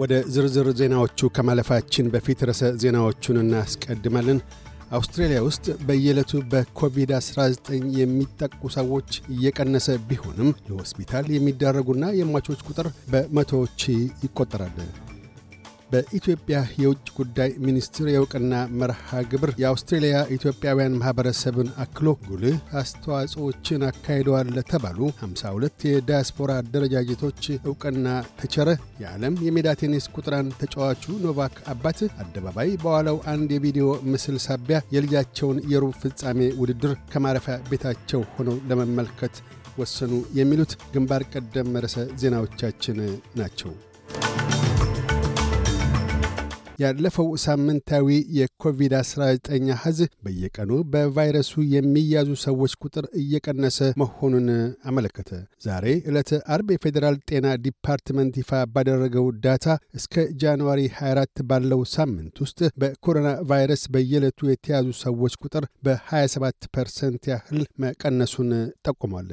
ወደ ዝርዝር ዜናዎቹ ከማለፋችን በፊት ርዕሰ ዜናዎቹን እናስቀድማለን። አውስትራሊያ ውስጥ በየዕለቱ በኮቪድ-19 የሚጠቁ ሰዎች እየቀነሰ ቢሆንም ለሆስፒታል የሚዳረጉና የሟቾች ቁጥር በመቶዎች ይቆጠራል። በኢትዮጵያ የውጭ ጉዳይ ሚኒስትር የእውቅና መርሃ ግብር የአውስትሬልያ ኢትዮጵያውያን ማኅበረሰብን አክሎ ጉልህ አስተዋጽኦችን አካሂደዋል ለተባሉ 52 የዳያስፖራ አደረጃጀቶች ዕውቅና ተቸረ። የዓለም የሜዳ ቴኒስ ቁጥራን ተጫዋቹ ኖቫክ አባት አደባባይ በዋለው አንድ የቪዲዮ ምስል ሳቢያ የልጃቸውን የሩብ ፍጻሜ ውድድር ከማረፊያ ቤታቸው ሆነው ለመመልከት ወሰኑ። የሚሉት ግንባር ቀደም ርዕሰ ዜናዎቻችን ናቸው። ያለፈው ሳምንታዊ የኮቪድ-19 አሐዝ በየቀኑ በቫይረሱ የሚያዙ ሰዎች ቁጥር እየቀነሰ መሆኑን አመለከተ። ዛሬ ዕለተ አርብ የፌዴራል ጤና ዲፓርትመንት ይፋ ባደረገው data እስከ January 24 ባለው ሳምንት ውስጥ በኮሮና ቫይረስ በየዕለቱ የተያዙ ሰዎች ቁጥር በ27 ፐርሰንት ያህል መቀነሱን ጠቁሟል።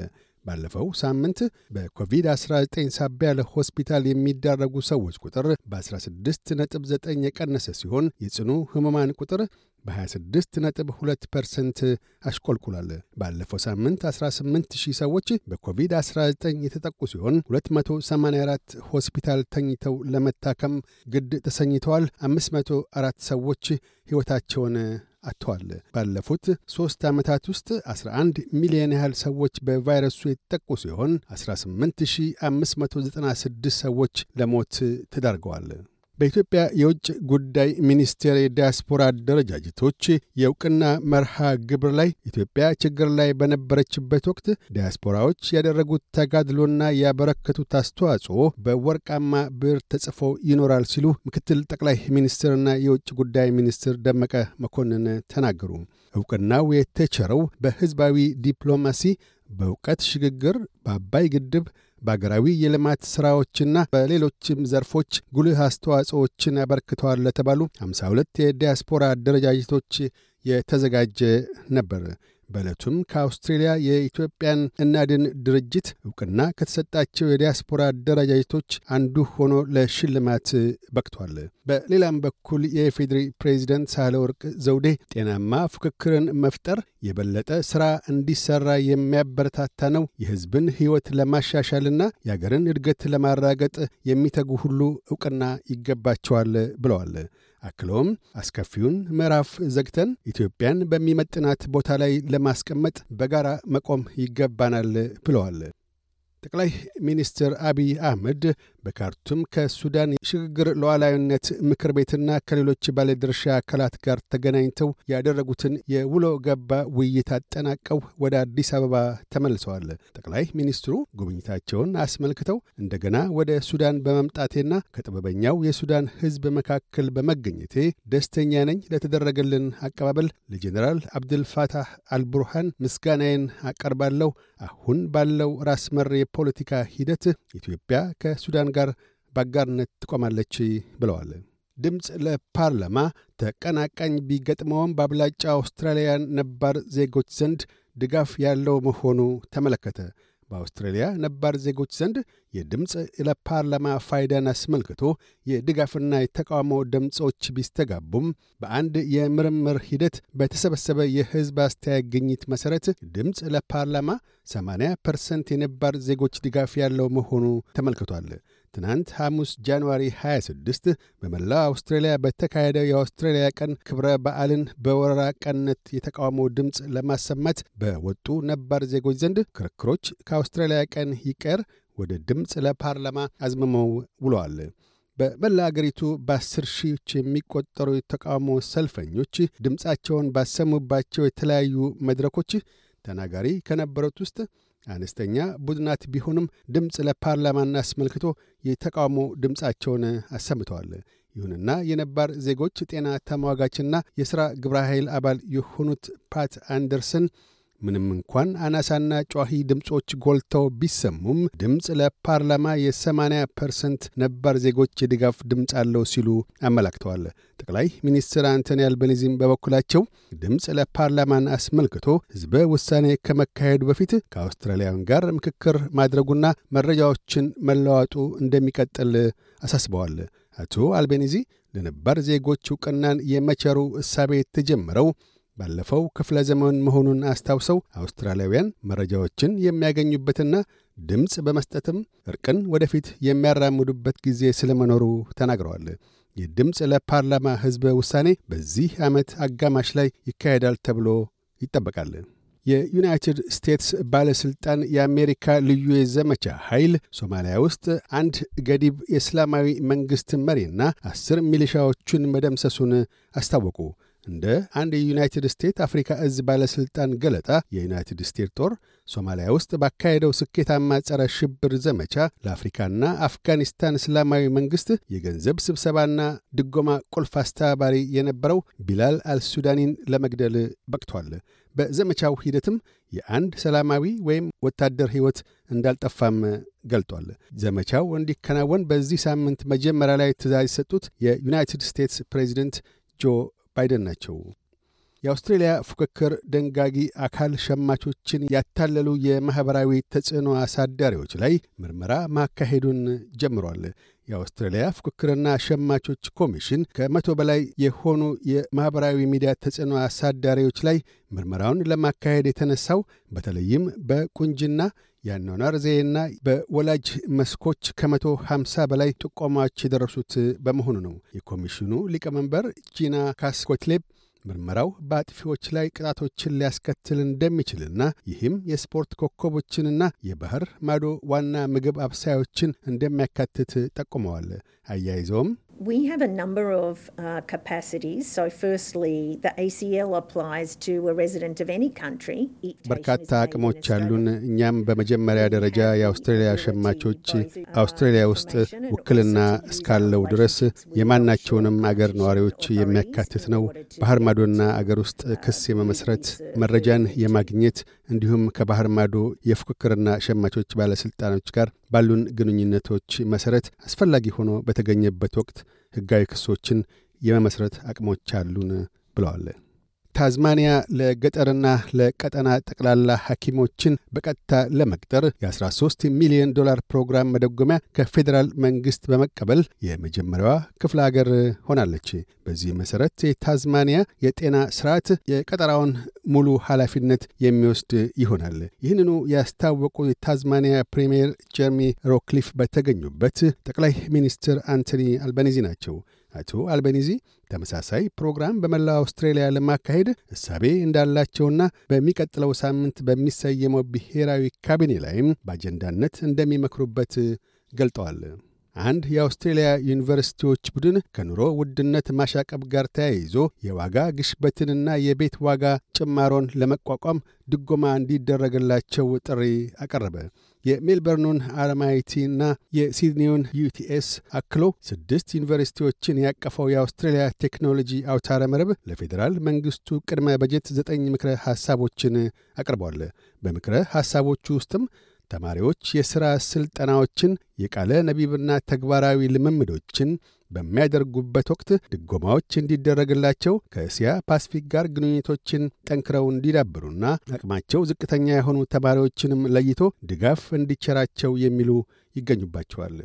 ባለፈው ሳምንት በኮቪድ-19 ሳቢያ ለሆስፒታል የሚዳረጉ ሰዎች ቁጥር በ16.9 የቀነሰ ሲሆን የጽኑ ህሙማን ቁጥር በ26.2 ፐርሰንት አሽቆልቁሏል። ባለፈው ሳምንት 18 ሺህ ሰዎች በኮቪድ-19 የተጠቁ ሲሆን 284 ሆስፒታል ተኝተው ለመታከም ግድ ተሰኝተዋል። 504 ሰዎች ሕይወታቸውን አጥተዋል። ባለፉት ሦስት ዓመታት ውስጥ 11 ሚሊዮን ያህል ሰዎች በቫይረሱ የተጠቁ ሲሆን 18596 ሰዎች ለሞት ተዳርገዋል። በኢትዮጵያ የውጭ ጉዳይ ሚኒስቴር የዲያስፖራ አደረጃጀቶች የእውቅና መርሃ ግብር ላይ ኢትዮጵያ ችግር ላይ በነበረችበት ወቅት ዲያስፖራዎች ያደረጉት ተጋድሎና ያበረከቱት አስተዋጽኦ በወርቃማ ብዕር ተጽፎ ይኖራል ሲሉ ምክትል ጠቅላይ ሚኒስትርና የውጭ ጉዳይ ሚኒስትር ደመቀ መኮንን ተናገሩ። እውቅናው የተቸረው በሕዝባዊ ዲፕሎማሲ፣ በእውቀት ሽግግር፣ በአባይ ግድብ በአገራዊ የልማት ሥራዎችና በሌሎችም ዘርፎች ጉልህ አስተዋጽኦችን አበርክተዋል ለተባሉ 52 የዲያስፖራ አደረጃጀቶች የተዘጋጀ ነበር። በዕለቱም ከአውስትሬልያ የኢትዮጵያን እናድን ድርጅት ዕውቅና ከተሰጣቸው የዲያስፖራ አደረጃጀቶች አንዱ ሆኖ ለሽልማት በቅቷል። በሌላም በኩል የኢፌዴሪ ፕሬዚደንት ሳህለ ወርቅ ዘውዴ ጤናማ ፉክክርን መፍጠር የበለጠ ሥራ እንዲሠራ የሚያበረታታ ነው፣ የሕዝብን ሕይወት ለማሻሻልና የአገርን እድገት ለማራገጥ የሚተጉ ሁሉ ዕውቅና ይገባቸዋል ብለዋል። አክለውም አስከፊውን ምዕራፍ ዘግተን ኢትዮጵያን በሚመጥናት ቦታ ላይ ለማስቀመጥ በጋራ መቆም ይገባናል ብለዋል። ጠቅላይ ሚኒስትር አቢይ አህመድ በካርቱም ከሱዳን የሽግግር ሉዓላዊነት ምክር ቤትና ከሌሎች ባለድርሻ አካላት ጋር ተገናኝተው ያደረጉትን የውሎ ገባ ውይይት አጠናቀው ወደ አዲስ አበባ ተመልሰዋል። ጠቅላይ ሚኒስትሩ ጉብኝታቸውን አስመልክተው እንደገና ወደ ሱዳን በመምጣቴና ከጥበበኛው የሱዳን ሕዝብ መካከል በመገኘቴ ደስተኛ ነኝ። ለተደረገልን አቀባበል ለጄኔራል አብድልፋታህ አልቡርሃን ምስጋናዬን አቀርባለሁ። አሁን ባለው ራስ መር የፖለቲካ ሂደት ኢትዮጵያ ከሱዳን ጋር በአጋርነት ትቆማለች ብለዋል። ድምፅ ለፓርላማ ተቀናቃኝ ቢገጥመውም በአብላጫ አውስትራሊያን ነባር ዜጎች ዘንድ ድጋፍ ያለው መሆኑ ተመለከተ። በአውስትራሊያ ነባር ዜጎች ዘንድ የድምፅ ለፓርላማ ፋይዳን አስመልክቶ የድጋፍና የተቃውሞ ድምፆች ቢስተጋቡም በአንድ የምርምር ሂደት በተሰበሰበ የሕዝብ አስተያየት ግኝት መሠረት ድምፅ ለፓርላማ 80 ፐርሰንት የነባር ዜጎች ድጋፍ ያለው መሆኑ ተመልክቷል። ትናንት ሐሙስ January 26 በመላው አውስትራሊያ በተካሄደው የአውስትራሊያ ቀን ክብረ በዓልን በወረራ ቀንነት የተቃውሞ ድምፅ ለማሰማት በወጡ ነባር ዜጎች ዘንድ ክርክሮች ከአውስትራሊያ ቀን ይቀር ወደ ድምፅ ለፓርላማ አዝምመው ውለዋል። በመላ አገሪቱ በአስር ሺዎች የሚቆጠሩ የተቃውሞ ሰልፈኞች ድምፃቸውን ባሰሙባቸው የተለያዩ መድረኮች ተናጋሪ ከነበሩት ውስጥ አነስተኛ ቡድናት ቢሆንም ድምፅ ለፓርላማና አስመልክቶ የተቃውሞ ድምፃቸውን አሰምተዋል። ይሁንና የነባር ዜጎች ጤና ተሟጋችና የሥራ ግብረ ኃይል አባል የሆኑት ፓት አንደርሰን ምንም እንኳን አናሳና ጯሂ ድምፆች ጎልተው ቢሰሙም ድምፅ ለፓርላማ የ80 ፐርሰንት ነባር ዜጎች የድጋፍ ድምፅ አለው ሲሉ አመላክተዋል። ጠቅላይ ሚኒስትር አንቶኒ አልበኒዚም በበኩላቸው ድምፅ ለፓርላማን አስመልክቶ ሕዝበ ውሳኔ ከመካሄዱ በፊት ከአውስትራሊያን ጋር ምክክር ማድረጉና መረጃዎችን መለዋወጡ እንደሚቀጥል አሳስበዋል። አቶ አልቤኒዚ ለነባር ዜጎች ዕውቅናን የመቸሩ እሳቤ የተጀመረው ባለፈው ክፍለ ዘመን መሆኑን አስታውሰው አውስትራሊያውያን መረጃዎችን የሚያገኙበትና ድምፅ በመስጠትም እርቅን ወደፊት የሚያራምዱበት ጊዜ ስለመኖሩ ተናግረዋል። የድምፅ ለፓርላማ ሕዝበ ውሳኔ በዚህ ዓመት አጋማሽ ላይ ይካሄዳል ተብሎ ይጠበቃል። የዩናይትድ ስቴትስ ባለሥልጣን የአሜሪካ ልዩ የዘመቻ ኃይል ሶማሊያ ውስጥ አንድ ገዲብ የእስላማዊ መንግሥት መሪና አስር ሚሊሻዎቹን መደምሰሱን አስታወቁ። እንደ አንድ የዩናይትድ ስቴትስ አፍሪካ እዝ ባለሥልጣን ገለጣ የዩናይትድ ስቴትስ ጦር ሶማሊያ ውስጥ ባካሄደው ስኬታማ ጸረ ሽብር ዘመቻ ለአፍሪካና አፍጋኒስታን እስላማዊ መንግሥት የገንዘብ ስብሰባና ድጎማ ቁልፍ አስተባባሪ የነበረው ቢላል አልሱዳኒን ለመግደል በቅቷል። በዘመቻው ሂደትም የአንድ ሰላማዊ ወይም ወታደር ሕይወት እንዳልጠፋም ገልጧል። ዘመቻው እንዲከናወን በዚህ ሳምንት መጀመሪያ ላይ ትእዛዝ የሰጡት የዩናይትድ ስቴትስ ፕሬዚደንት ጆ ባይደን ናቸው። የአውስትሬልያ ፉክክር ደንጋጊ አካል ሸማቾችን ያታለሉ የማኅበራዊ ተጽዕኖ አሳዳሪዎች ላይ ምርመራ ማካሄዱን ጀምሯል። የአውስትሬልያ ፉክክርና ሸማቾች ኮሚሽን ከመቶ በላይ የሆኑ የማኅበራዊ ሚዲያ ተጽዕኖ አሳዳሪዎች ላይ ምርመራውን ለማካሄድ የተነሳው በተለይም በቁንጅና የአኗኗር ዘዬና በወላጅ መስኮች ከመቶ ሃምሳ በላይ ጥቆማዎች የደረሱት በመሆኑ ነው። የኮሚሽኑ ሊቀመንበር ጂና ካስኮትሌብ ምርመራው በአጥፊዎች ላይ ቅጣቶችን ሊያስከትል እንደሚችልና ይህም የስፖርት ኮከቦችንና የባህር ማዶ ዋና ምግብ አብሳዮችን እንደሚያካትት ጠቁመዋል። አያይዘውም We have a number of uh, capacities. So, firstly, the ACL applies to a resident of any country. በርካታ አቅሞች አሉን። እኛም በመጀመሪያ ደረጃ የአውስትራሊያ ሸማቾች አውስትራሊያ ውስጥ ውክልና እስካለው ድረስ የማናቸውንም አገር ነዋሪዎች የሚያካትት ነው። ባህር ማዶና አገር ውስጥ ክስ የመመስረት መረጃን የማግኘት እንዲሁም ከባህር ማዶ የፉክክርና ሸማቾች ባለሥልጣኖች ጋር ባሉን ግንኙነቶች መሠረት አስፈላጊ ሆኖ በተገኘበት ወቅት ሕጋዊ ክሶችን የመመስረት አቅሞች አሉን ብለዋል። ታዝማኒያ ለገጠርና ለቀጠና ጠቅላላ ሐኪሞችን በቀጥታ ለመቅጠር የ13 ሚሊዮን ዶላር ፕሮግራም መደጎሚያ ከፌዴራል መንግሥት በመቀበል የመጀመሪያዋ ክፍለ አገር ሆናለች። በዚህ መሠረት የታዝማኒያ የጤና ስርዓት የቀጠራውን ሙሉ ኃላፊነት የሚወስድ ይሆናል። ይህንኑ ያስታወቁ የታዝማኒያ ፕሪምየር ጀርሚ ሮክሊፍ በተገኙበት ጠቅላይ ሚኒስትር አንቶኒ አልባኒዚ ናቸው። አቶ አልባኒዚ ተመሳሳይ ፕሮግራም በመላው አውስትራሊያ ለማካሄድ እሳቤ እንዳላቸውና በሚቀጥለው ሳምንት በሚሰየመው ብሔራዊ ካቢኔ ላይም በአጀንዳነት እንደሚመክሩበት ገልጠዋል። አንድ የአውስትሬልያ ዩኒቨርሲቲዎች ቡድን ከኑሮ ውድነት ማሻቀብ ጋር ተያይዞ የዋጋ ግሽበትንና የቤት ዋጋ ጭማሮን ለመቋቋም ድጎማ እንዲደረግላቸው ጥሪ አቀረበ። የሜልበርኑን አርማይቲና የሲድኒውን UTS አክሎ ስድስት ዩኒቨርሲቲዎችን ያቀፈው የአውስትሬልያ ቴክኖሎጂ አውታረ መረብ ለፌዴራል መንግሥቱ ቅድመ በጀት ዘጠኝ ምክረ ሐሳቦችን አቅርቧል። በምክረ ሐሳቦቹ ውስጥም ተማሪዎች የሥራ ሥልጠናዎችን፣ የቃለ ነቢብና ተግባራዊ ልምምዶችን በሚያደርጉበት ወቅት ድጎማዎች እንዲደረግላቸው ከእስያ ፓስፊክ ጋር ግንኙነቶችን ጠንክረው እንዲዳብሩና አቅማቸው ዝቅተኛ የሆኑ ተማሪዎችንም ለይቶ ድጋፍ እንዲቸራቸው የሚሉ ይገኙባቸዋል።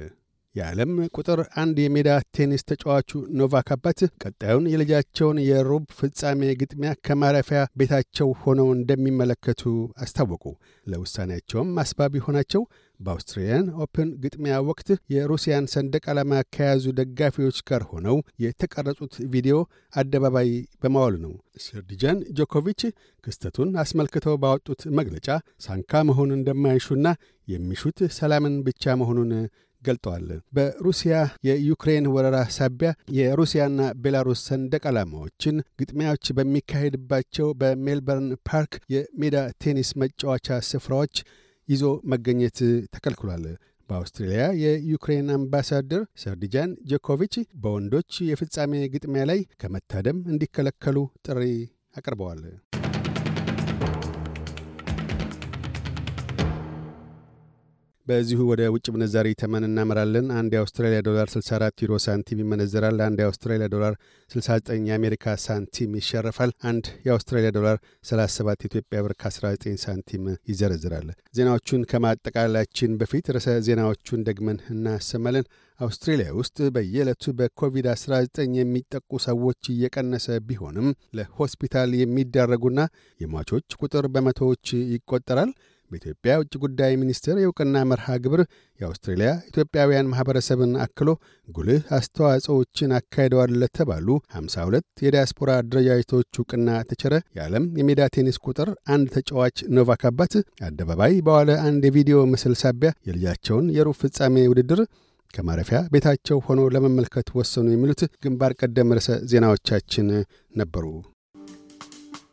የዓለም ቁጥር አንድ የሜዳ ቴኒስ ተጫዋቹ ኖቫክ አባት ቀጣዩን የልጃቸውን የሩብ ፍጻሜ ግጥሚያ ከማረፊያ ቤታቸው ሆነው እንደሚመለከቱ አስታወቁ። ለውሳኔያቸውም አስባቢ ሆናቸው በ Australian Open ግጥሚያ ወቅት የሩሲያን ሰንደቅ ዓላማ ከያዙ ደጋፊዎች ጋር ሆነው የተቀረጹት ቪዲዮ አደባባይ በማዋሉ ነው። ሰርጃን ጆኮቪች ክስተቱን አስመልክተው ባወጡት መግለጫ ሳንካ መሆኑን እንደማይሹና የሚሹት ሰላምን ብቻ መሆኑን ገልጠዋል። በሩሲያ የዩክሬን ወረራ ሳቢያ የሩሲያና ቤላሩስ ሰንደቅ ዓላማዎችን ግጥሚያዎች በሚካሄድባቸው በሜልበርን ፓርክ የሜዳ ቴኒስ መጫወቻ ስፍራዎች ይዞ መገኘት ተከልክሏል። በአውስትሬልያ የዩክሬን አምባሳደር ሰርዲጃን ጆኮቪች በወንዶች የፍጻሜ ግጥሚያ ላይ ከመታደም እንዲከለከሉ ጥሪ አቅርበዋል። በዚሁ ወደ ውጭ ምንዛሪ ተመን እናመራለን። አንድ የአውስትራሊያ ዶላር 64 ዩሮ ሳንቲም ይመነዘራል። አንድ የአውስትራሊያ ዶላር 69 የአሜሪካ ሳንቲም ይሸርፋል። አንድ የአውስትራሊያ ዶላር 37 የኢትዮጵያ ብር ከ19 ሳንቲም ይዘረዝራል። ዜናዎቹን ከማጠቃላችን በፊት ርዕሰ ዜናዎቹን ደግመን እናሰማለን። አውስትሬልያ ውስጥ በየዕለቱ በኮቪድ-19 የሚጠቁ ሰዎች እየቀነሰ ቢሆንም ለሆስፒታል የሚዳረጉና የሟቾች ቁጥር በመቶዎች ይቆጠራል። በኢትዮጵያ ውጭ ጉዳይ ሚኒስቴር የእውቅና መርሃ ግብር የአውስትሬልያ ኢትዮጵያውያን ማኅበረሰብን አክሎ ጉልህ አስተዋጽኦችን አካሂደዋል ለተባሉ 52 የዲያስፖራ አደረጃጀቶች እውቅና ተቸረ። የዓለም የሜዳ ቴኒስ ቁጥር አንድ ተጫዋች ኖቫክ አባት አደባባይ በዋለ አንድ የቪዲዮ ምስል ሳቢያ የልጃቸውን የሩብ ፍጻሜ ውድድር ከማረፊያ ቤታቸው ሆኖ ለመመልከት ወሰኑ። የሚሉት ግንባር ቀደም ርዕሰ ዜናዎቻችን ነበሩ።